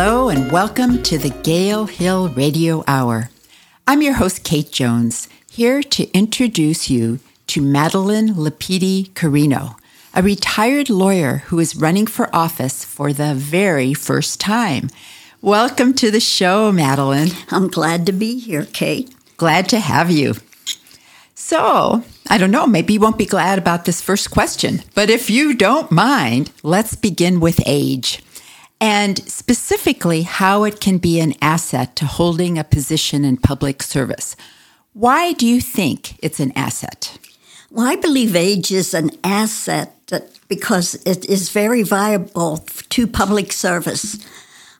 Hello, and welcome to the Gale Hill Radio Hour. I'm your host, Kate Jones, here to introduce you to Madeline Lepidi Carino, a retired lawyer who is running for office for the very first time. Welcome to the show, Madeline. I'm glad to be here, Kate. Glad to have you. So, I don't know, maybe you won't be glad about this first question, but if you don't mind, let's begin with age and specifically how it can be an asset to holding a position in public service. Why do you think it's an asset? Well, I believe age is an asset because it is very viable to public service.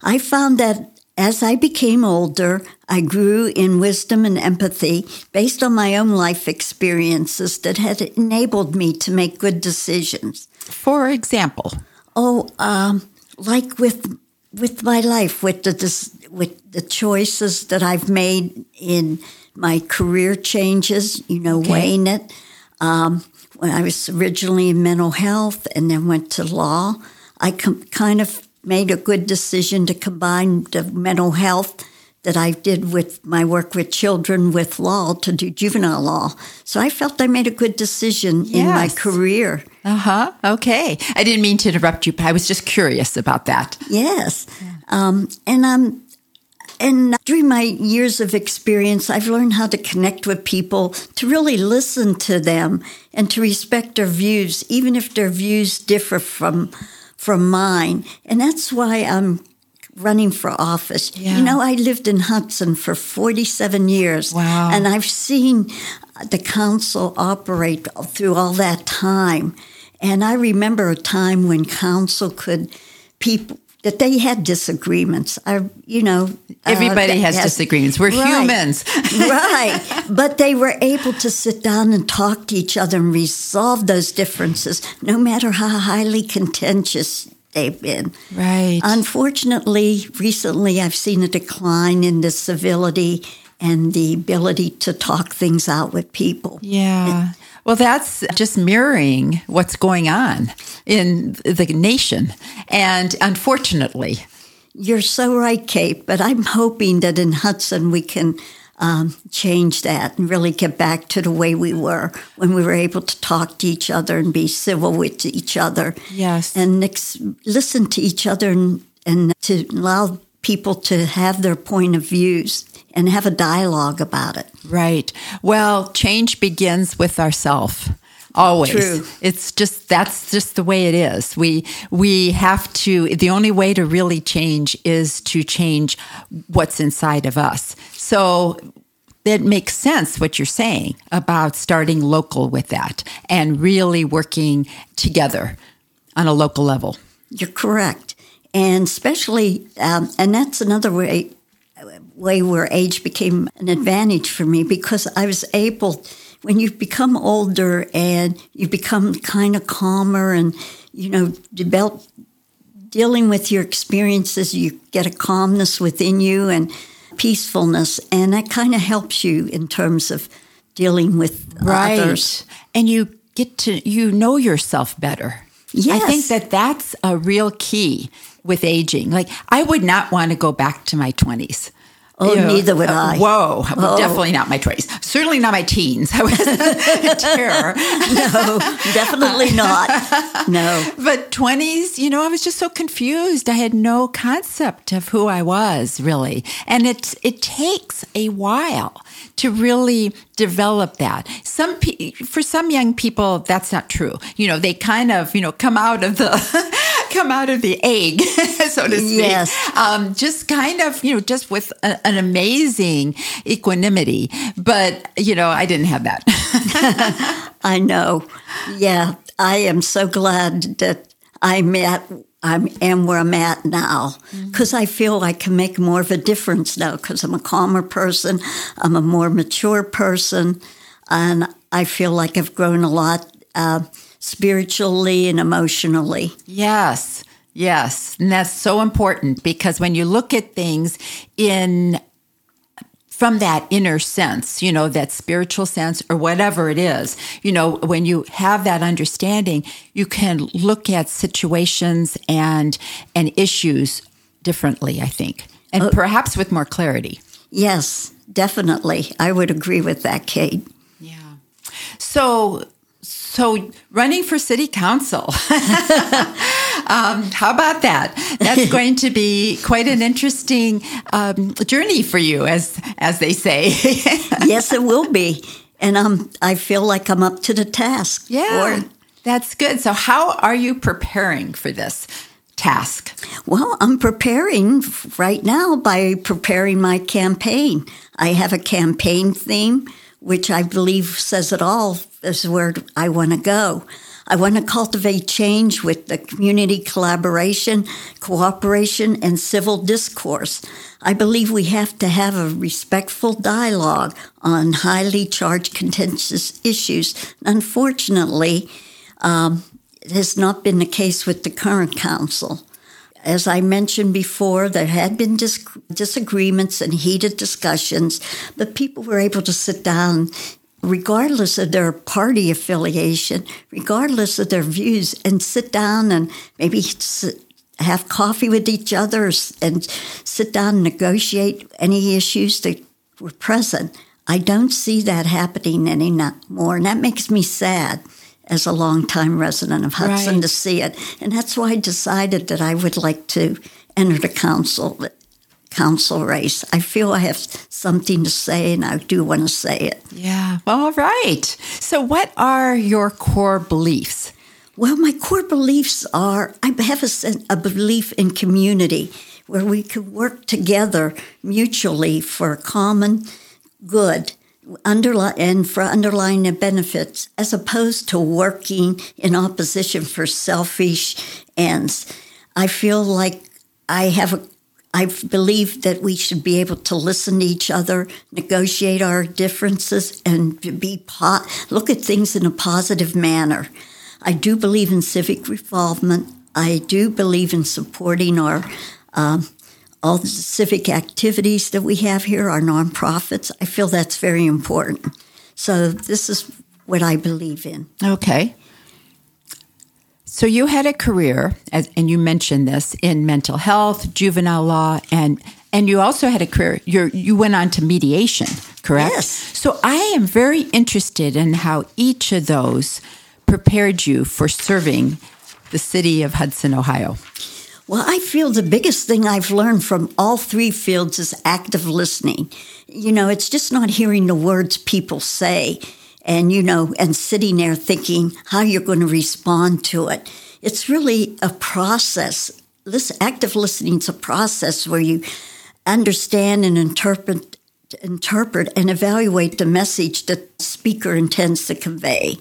I found that as I became older, I grew in wisdom and empathy based on my own life experiences that had enabled me to make good decisions. For example? Oh, um, like with with my life, with the with the choices that I've made in my career changes, you know, okay. weighing it. Um, when I was originally in mental health and then went to law, I com- kind of made a good decision to combine the mental health that I did with my work with children with law to do juvenile law. So I felt I made a good decision yes. in my career. Uh huh. Okay. I didn't mean to interrupt you, but I was just curious about that. Yes. Um, and um, and during my years of experience, I've learned how to connect with people, to really listen to them, and to respect their views, even if their views differ from from mine. And that's why I'm running for office. Yeah. You know, I lived in Hudson for 47 years. Wow. And I've seen the council operate through all that time. And I remember a time when council could people that they had disagreements. I, you know, everybody uh, has, has, disagreements. We're right, humans, right? But they were able to sit down and talk to each other and resolve those differences, no matter how highly contentious they've been. Right. Unfortunately, recently I've seen a decline in the civility and the ability to talk things out with people. Yeah. Well, that's just mirroring what's going on in the nation. And unfortunately, you're so right, Kate. But I'm hoping that in Hudson we can um, change that and really get back to the way we were when we were able to talk to each other and be civil with each other. Yes. And ex- listen to each other and, and to allow people to have their point of views and have a dialogue about it. Right. Well, change begins with ourself always True. it's just that's just the way it is we we have to the only way to really change is to change what's inside of us so it makes sense what you're saying about starting local with that and really working together on a local level. You're correct. And especially um, and that's another way way where age became an advantage for me because I was able when you become older and you become kind of calmer and, you know, develop dealing with your experiences, you get a calmness within you and peacefulness. And that kind of helps you in terms of dealing with right. others. And you get to, you know yourself better. Yes. I think that that's a real key with aging. Like, I would not want to go back to my 20s. Oh, you know, neither would I. Uh, whoa, oh. definitely not my twenties. Certainly not my teens. I was a terror. no, definitely not. No. But twenties, you know, I was just so confused. I had no concept of who I was really, and it it takes a while to really develop that. Some pe- for some young people, that's not true. You know, they kind of you know come out of the come out of the egg, so to speak. Yes. Um, just kind of you know just with a, an amazing equanimity. But you know, I didn't have that. I know. Yeah, I am so glad that I'm at I am where I'm at now because mm-hmm. I feel I can make more of a difference now because I'm a calmer person, I'm a more mature person, and I feel like I've grown a lot uh, spiritually and emotionally. Yes, yes, and that's so important because when you look at things in from that inner sense, you know, that spiritual sense or whatever it is, you know, when you have that understanding, you can look at situations and, and issues differently, I think, and uh, perhaps with more clarity. Yes, definitely. I would agree with that, Kate. Yeah. So, so running for city council. um, how about that? That's going to be quite an interesting um, journey for you, as as they say. yes, it will be, and um, I feel like I'm up to the task. Yeah, that's good. So, how are you preparing for this? task? Well, I'm preparing right now by preparing my campaign. I have a campaign theme, which I believe says it all is where I want to go. I want to cultivate change with the community collaboration, cooperation, and civil discourse. I believe we have to have a respectful dialogue on highly charged, contentious issues. Unfortunately, um, it has not been the case with the current council. As I mentioned before, there had been dis- disagreements and heated discussions, but people were able to sit down, regardless of their party affiliation, regardless of their views, and sit down and maybe sit, have coffee with each other and sit down and negotiate any issues that were present. I don't see that happening anymore, and that makes me sad as a longtime resident of Hudson right. to see it. And that's why I decided that I would like to enter the council council race. I feel I have something to say and I do want to say it. Yeah. Well, all right. So what are your core beliefs? Well, my core beliefs are I have a, a belief in community where we can work together mutually for a common good underline and for underlying the benefits as opposed to working in opposition for selfish ends. I feel like I have a I believe that we should be able to listen to each other, negotiate our differences, and be po- look at things in a positive manner. I do believe in civic involvement. I do believe in supporting our um, all the civic activities that we have here, our nonprofits. I feel that's very important. So this is what I believe in. Okay. So you had a career, as, and you mentioned this in mental health, juvenile law, and and you also had a career. You you went on to mediation, correct? Yes. So I am very interested in how each of those prepared you for serving the city of Hudson, Ohio. Well, I feel the biggest thing I've learned from all three fields is active listening. You know, it's just not hearing the words people say and, you know, and sitting there thinking how you're going to respond to it. It's really a process. This active listening is a process where you understand and interpret interpret and evaluate the message that the speaker intends to convey.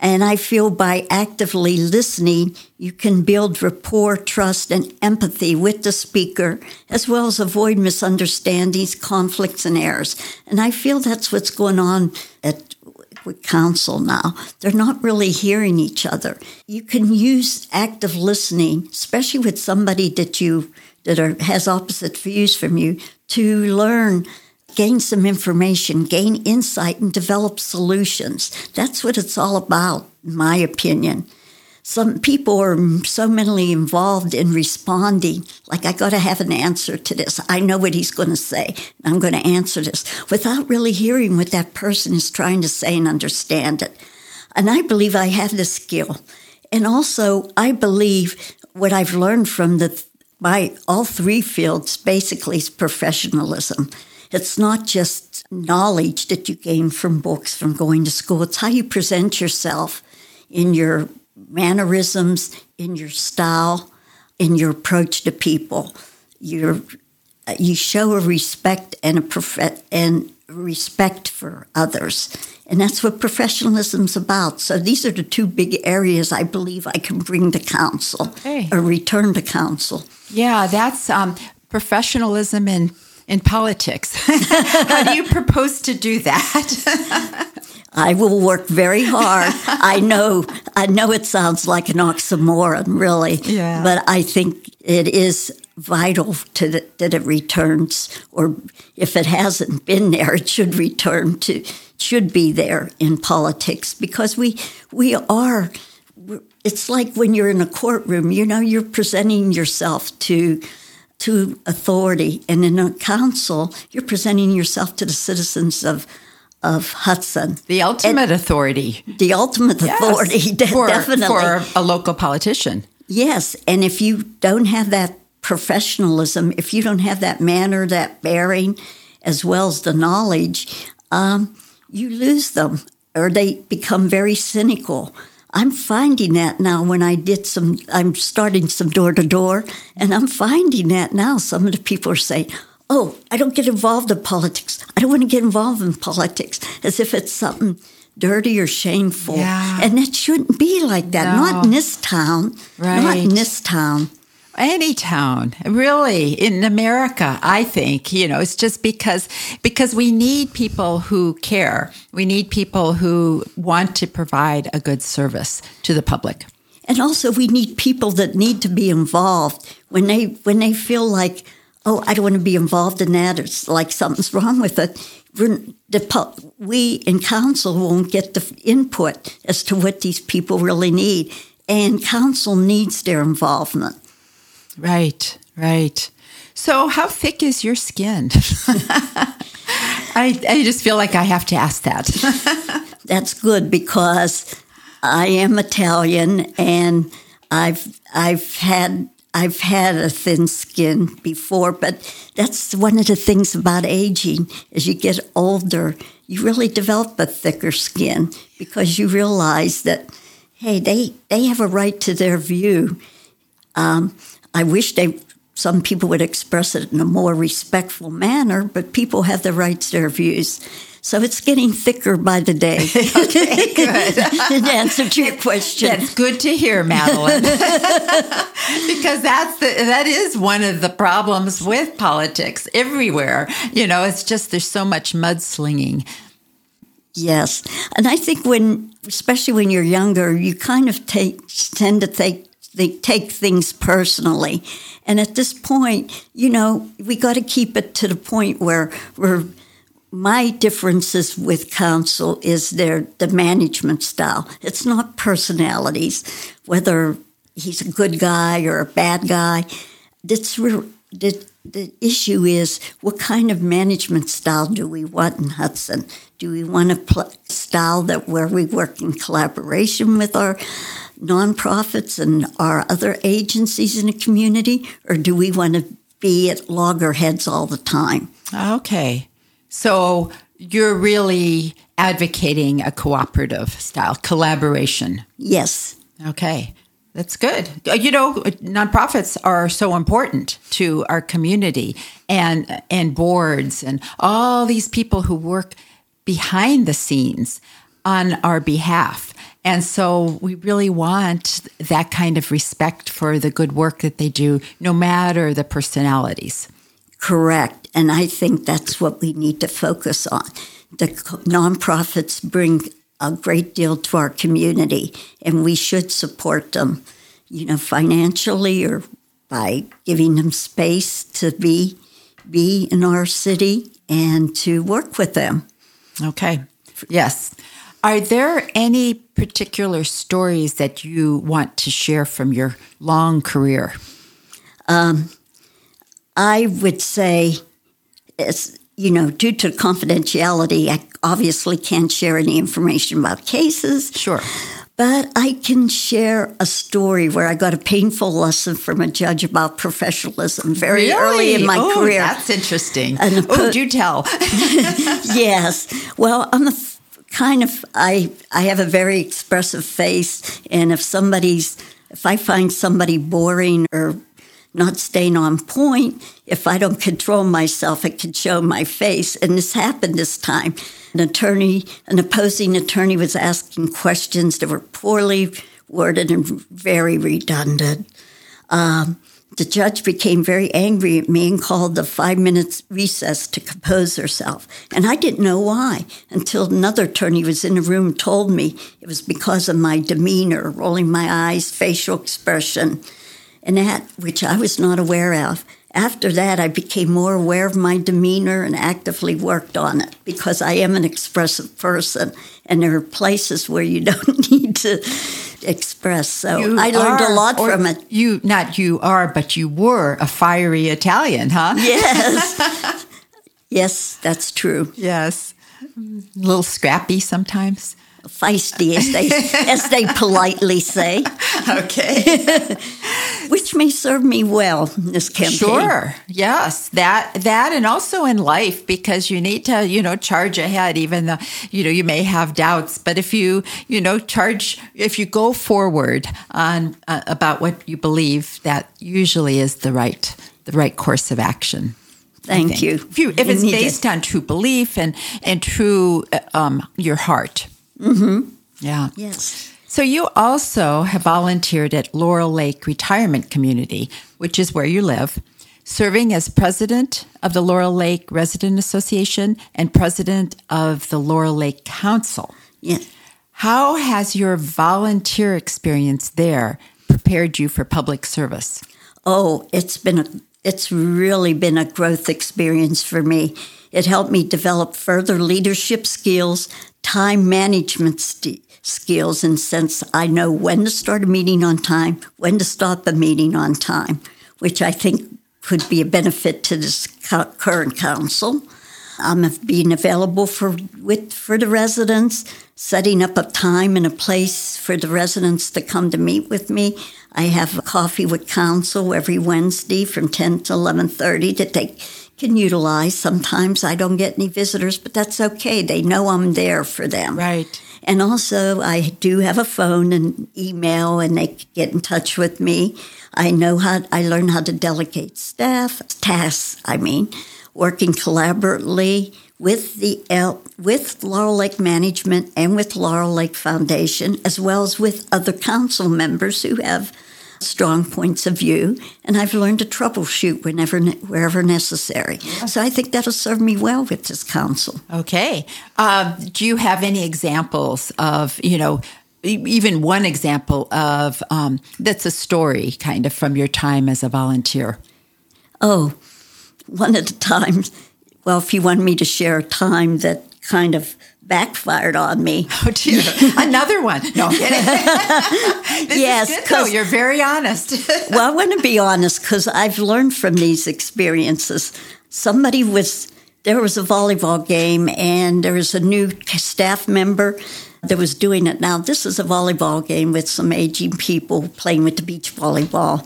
And I feel by actively listening, you can build rapport, trust, and empathy with the speaker, as well as avoid misunderstandings, conflicts, and errors. And I feel that's what's going on at with counsel now. They're not really hearing each other. You can use active listening, especially with somebody that you that are, has opposite views from you, to learn gain some information, gain insight, and develop solutions. That's what it's all about, in my opinion. Some people are so mentally involved in responding, like, I got to have an answer to this. I know what he's going to say. I'm going to answer this without really hearing what that person is trying to say and understand it. And I believe I have the skill. And also, I believe what I've learned from the my all three fields basically is professionalism. It's not just knowledge that you gain from books, from going to school. It's how you present yourself in your mannerisms, in your style, in your approach to people. you you show a respect and a prof- and respect for others. And that's what professionalism's about. So these are the two big areas I believe I can bring to council okay. or return to council. Yeah, that's um, professionalism and in politics. How do you propose to do that? I will work very hard. I know I know it sounds like an oxymoron, really. Yeah. But I think it is vital to the, that it returns or if it hasn't been there, it should return to should be there in politics because we we are it's like when you're in a courtroom, you know, you're presenting yourself to to authority. And in a council, you're presenting yourself to the citizens of of Hudson. The ultimate and authority. The ultimate yes. authority, de- for, definitely. For a local politician. Yes. And if you don't have that professionalism, if you don't have that manner, that bearing, as well as the knowledge, um, you lose them or they become very cynical. I'm finding that now when I did some, I'm starting some door to door, and I'm finding that now. Some of the people are saying, Oh, I don't get involved in politics. I don't want to get involved in politics as if it's something dirty or shameful. Yeah. And it shouldn't be like that. No. Not in this town. Right. Not in this town. Any town, really, in America, I think, you know, it's just because because we need people who care. We need people who want to provide a good service to the public. And also we need people that need to be involved when they when they feel like, oh, I don't want to be involved in that. It's like something's wrong with it. The, we in council won't get the input as to what these people really need, and council needs their involvement. Right, right. So, how thick is your skin? I, I just feel like I have to ask that. That's good because I am Italian and I've I've had I've had a thin skin before, but that's one of the things about aging. As you get older, you really develop a thicker skin because you realize that hey, they they have a right to their view. Um, I wish they some people would express it in a more respectful manner, but people have the right to their views. So it's getting thicker by the day. okay, good. in answer to your question. That's good to hear, Madeline. because that's the, that is one of the problems with politics everywhere. You know, it's just there's so much mudslinging. Yes. And I think when especially when you're younger, you kind of take tend to take they take things personally. And at this point, you know, we got to keep it to the point where where my differences with council is their the management style. It's not personalities, whether he's a good guy or a bad guy. It's the the issue is what kind of management style do we want in Hudson? Do we want a pl- style that where we work in collaboration with our nonprofits and our other agencies in the community, or do we want to be at loggerheads all the time? Okay. So you're really advocating a cooperative style, collaboration. Yes. Okay. That's good. Uh, you know, nonprofits are so important to our community and and boards and all these people who work behind the scenes on our behalf. And so we really want that kind of respect for the good work that they do, no matter the personalities. Correct. And I think that's what we need to focus on. The nonprofits bring a great deal to our community, and we should support them, you know, financially or by giving them space to be be in our city and to work with them. Okay. Yes. Are there any particular stories that you want to share from your long career? Um, I would say, it's, you know, due to confidentiality, I obviously can't share any information about cases. Sure. But I can share a story where I got a painful lesson from a judge about professionalism very really? early in my oh, career. That's interesting. And oh, do tell. yes. Well, I'm a kind of I I have a very expressive face, and if somebody's if I find somebody boring or not staying on point, if I don't control myself, it can show my face. And this happened this time. An attorney, an opposing attorney, was asking questions that were poorly worded and very redundant. Um, the judge became very angry at me and called the five minutes recess to compose herself. And I didn't know why until another attorney was in the room told me it was because of my demeanor, rolling my eyes, facial expression, and that which I was not aware of. after that, I became more aware of my demeanor and actively worked on it because I am an expressive person, and there are places where you don't need to express. So You I learned are, a lot from it. You not you are, but you were a fiery Italian, huh? Yes, yes, that's true. Yes. A little scrappy sometimes. Feisty, as they as they politely say, Okay. which may serve me well in this campaign. Sure. Yes. That that and also in life because you need to, you know, charge ahead even though, you know, you may have doubts, but if you, you know, charge if you go forward on uh, about what you believe, that usually is the right the right course of action. Thank you. If, you, if it's based on true belief and and true uh, um, your heart. Mm-hmm. Yeah. Yes. So you also have volunteered at Laurel Lake Retirement Community, which is where you live, serving as president of the Laurel Lake Resident Association and president of the Laurel Lake Council. Yes. How has your volunteer experience there prepared you for public service? Oh, it's been a it's really been a growth experience for me. It helped me develop further leadership skills, time management st- skills, and since I know when to start a meeting on time, when to stop a meeting on time, which I think could be a benefit to this co- current council. I'm being available for with for the residents, setting up a time and a place for the residents to come to meet with me. I have a coffee with council every Wednesday from 10 to 11:30 to they can utilize. Sometimes I don't get any visitors, but that's okay. They know I'm there for them. Right. And also, I do have a phone and email, and they can get in touch with me. I know how, I learn how to delegate staff, tasks, I mean, working collaboratively with the with Laurel Lake Management and with Laurel Lake Foundation, as well as with other council members who have strong points of view. And I've learned to troubleshoot whenever, wherever necessary. So I think that'll serve me well with this council. Okay. Uh, do you have any examples of, you know, even one example of um, that's a story kind of from your time as a volunteer? Oh, one at a time. Well, if you want me to share a time that kind of backfired on me. Oh dear, another one. No, I'm kidding. this Yes, is good, though. You're very honest. well, I want to be honest because I've learned from these experiences. Somebody was, there was a volleyball game and there was a new staff member that was doing it. Now, this is a volleyball game with some aging people playing with the beach volleyball,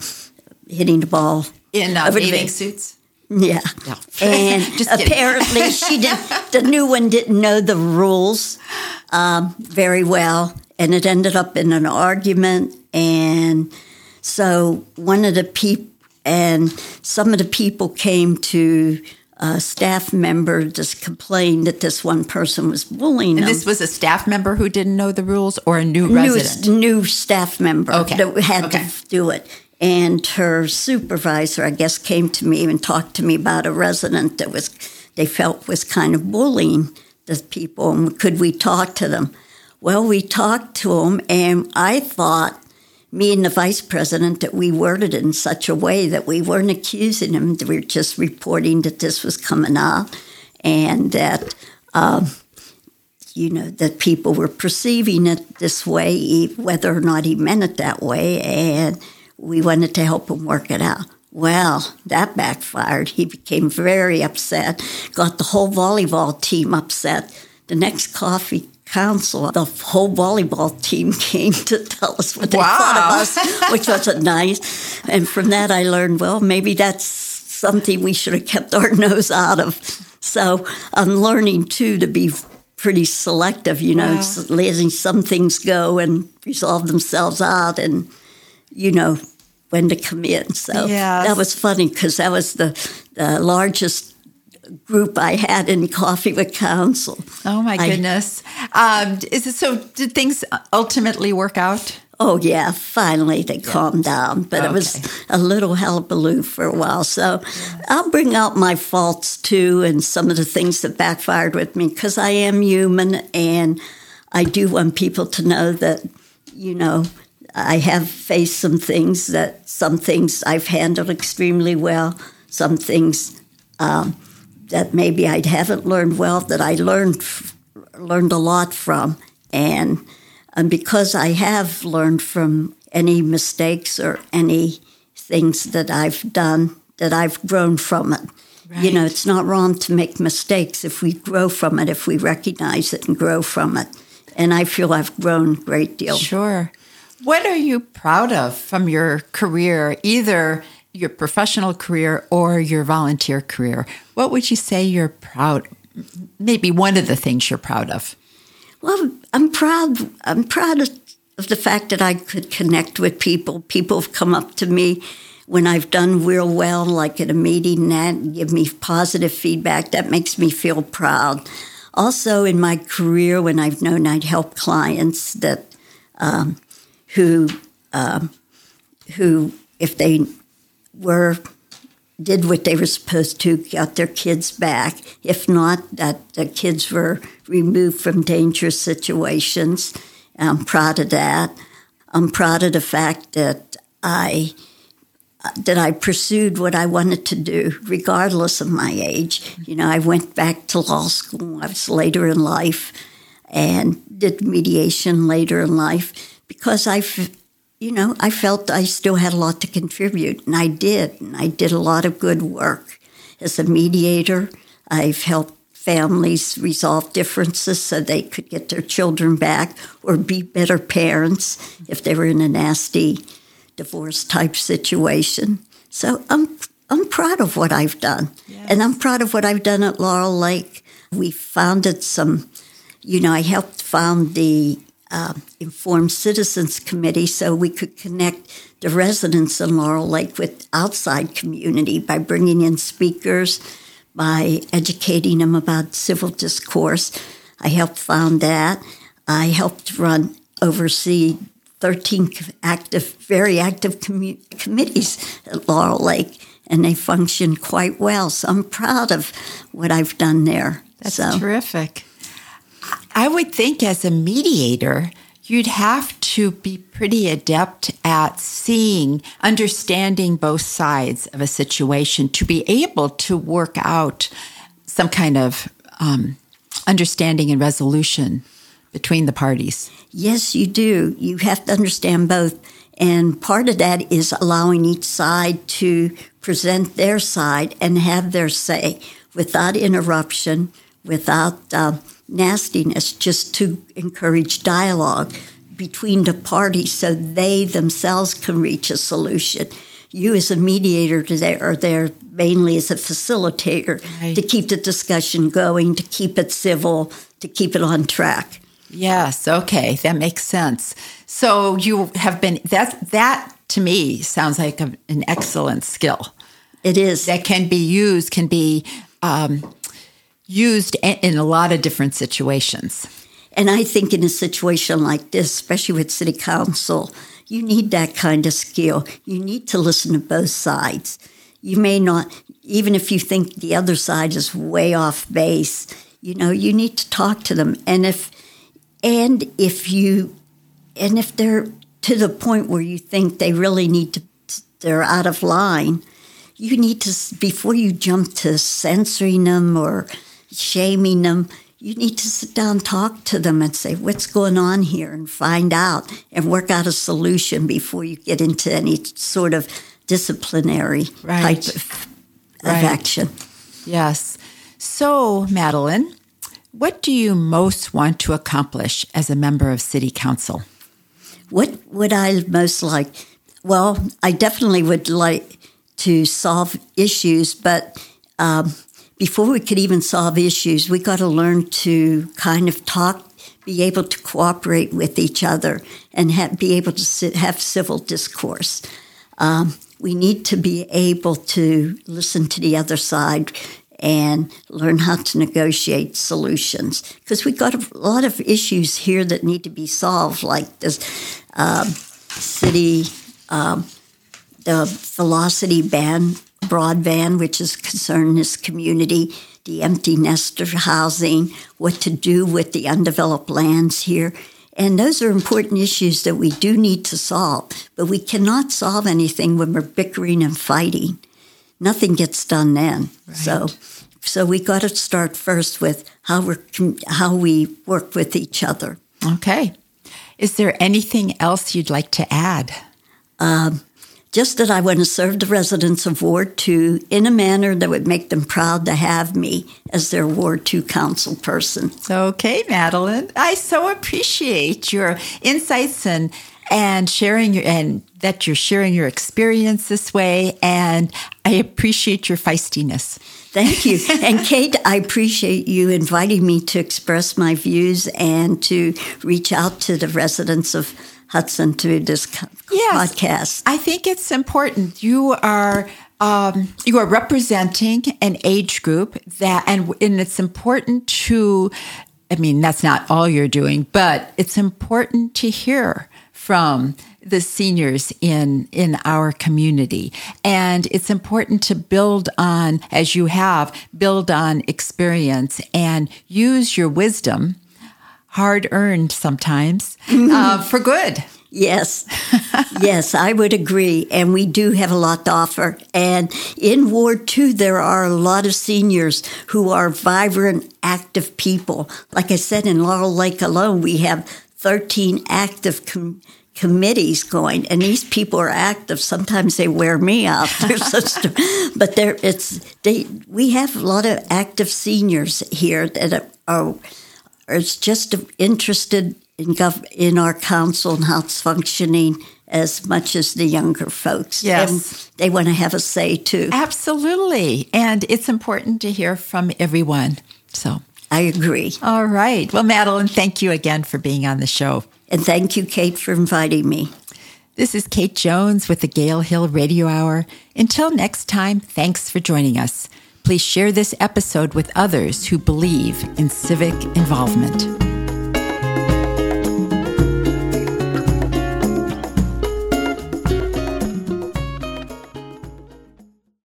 hitting the ball. In uh, bathing suits. Yeah. No. And Just apparently she did the new one didn't know the rules um, very well and it ended up in an argument and so one of the people and some of the people came to a staff member just complained that this one person was bullying And them this was a staff member who didn't know the rules, or a new new, resident. new staff member Okay. that had Okay. to do it. And her supervisor, I guess, came to me and talked to me about a resident that was they felt was kind of bullying the people, and could we talk to them? Well, we talked to them, and I thought me and the vice president that we worded it in such a way that we weren't accusing him; we were just reporting that this was coming out, and that. Um, you know, that people were perceiving it this way, whether or not he meant it that way, and we wanted to help him work it out. Well, that backfired. He became very upset, got the whole volleyball team upset. The next coffee council, the whole volleyball team came to tell us what they thought of us, which wasn't nice. And from that, I learned, well, maybe that's something we should have kept our nose out of. So I'm learning too to be pretty selective, you know, Wow. letting some things go and resolve themselves out and, you know, when to come in. So Yes. that was funny because that was the, the largest group I had in Coffee with Council. Oh my I- goodness! um, is it so? Did things ultimately work out? Oh yeah, finally they calmed down, but it was a little hullabaloo for a while. So I'll bring out my faults too, and some of the things that backfired with me because I am human, and I do want people to know that you know I have faced some things that some things I've handled extremely well. some things um, that maybe I haven't learned well that I learned learned a lot from, and and because I have learned from any mistakes or any things that I've done, that I've grown from it. Right. You know, it's not wrong to make mistakes if we grow from it, if we recognize it and grow from it. And I feel I've grown a great deal. Sure. What are you proud of from your career, either your professional career or your volunteer career? What would you say you're proud? Maybe one of the things you're proud of. Well, I'm proud. I'm proud of, the fact that I could connect with people. People have come up to me when I've done real well, like at a meeting, that give me positive feedback. That makes me feel proud. Also, in my career, when I've known I'd help clients that um, who um, who, if they were did what they were supposed to, got their kids back. If not, that the kids were removed from dangerous situations. I'm proud of that. I'm proud of the fact that I that I pursued what I wanted to do, regardless of my age. You know, I went back to law school. I was later in life, and did mediation later in life because I you know, I felt I still had a lot to contribute, and I did. And I did a lot of good work as a mediator. I've helped families resolve differences so they could get their children back or be better parents if they were in a nasty divorce type situation. So I'm I'm proud of what I've done. Yes. And I'm proud of what I've done at Laurel Lake. We founded some, you know, I helped found the uh, Informed Citizens Committee so we could connect the residents in Laurel Lake with outside community by bringing in speakers, by educating them about civil discourse. I helped found that. I helped run, oversee 13 active, very active commu- committees at Laurel Lake, and they function quite well. So I'm proud of what I've done there. That's so. terrific. I would think as a mediator, you'd have to be pretty adept at seeing, understanding both sides of a situation to be able to work out some kind of um, understanding and resolution between the parties. Yes, you do. You have to understand both. And part of that is allowing each side to present their side and have their say without interruption, without. Uh, nastiness just to encourage dialogue between the parties so they themselves can reach a solution. You, as a mediator, today are there mainly as a facilitator right. to keep the discussion going, to keep it civil, to keep it on track. Yes, okay, that makes sense. So you have been that that to me sounds like a, an excellent skill. It is that can be used, can be um, used in a lot of different situations. And I think in a situation like this, especially with city council, you need that kind of skill. You need to listen to both sides. You may not, even if you think the other side is way off base, you know, you need to talk to them. And if, and if you, and if they're to the point where you think they really need to, they're out of line, you need to, before you jump to censoring them or shaming them. You need to sit down, talk to them, and say, What's going on here? and find out and work out a solution before you get into any sort of disciplinary right. type of, right. of action. Yes. So, Madeline, what do you most want to accomplish as a member of City Council? What would I most like? Well, I definitely would like to solve issues, but um, before we could even solve issues, we got to learn to kind of talk, be able to cooperate with each other, and have, be able to sit, have civil discourse. Um, we need to be able to listen to the other side and learn how to negotiate solutions because we've got a lot of issues here that need to be solved, like this um, city, um, the velocity ban broadband, which is concerning this community, the empty nester housing, what to do with the undeveloped lands here. And those are important issues that we do need to solve, but we cannot solve anything when we're bickering and fighting. nothing gets done then. So, so we got to start first with how we how we work with each other. Okay. Is there anything else you'd like to add? Um, just that I want to serve the residents of Ward 2 in a manner that would make them proud to have me as their Ward 2 council person. Okay, Madeline. I so appreciate your insights and and sharing your and that you're sharing your experience this way and I appreciate your feistiness. Thank you. and Kate, I appreciate you inviting me to express my views and to reach out to the residents of Hudson to this yes, podcast. I think it's important. You are um, you are representing an age group that, and, and it's important to. I mean, that's not all you're doing, but it's important to hear from the seniors in in our community and it's important to build on as you have build on experience and use your wisdom hard earned sometimes uh, for good. Yes, yes, I would agree. And we do have a lot to offer. And in Ward 2, there are a lot of seniors who are vibrant, active people. Like I said, in Laurel Lake alone, we have 13 active com- committees going, and these people are active. Sometimes they wear me out, but there it's they. We have a lot of active seniors here that are is just interested in gov- in our council and how it's functioning as much as the younger folks. Yes. And they want to have a say too. Absolutely. And it's important to hear from everyone. So I agree. All right. Well, Madeline, thank you again for being on the show. And thank you, Kate, for inviting me. This is Kate Jones with the Gale Hill Radio Hour. Until next time, thanks for joining us. Please share this episode with others who believe in civic involvement.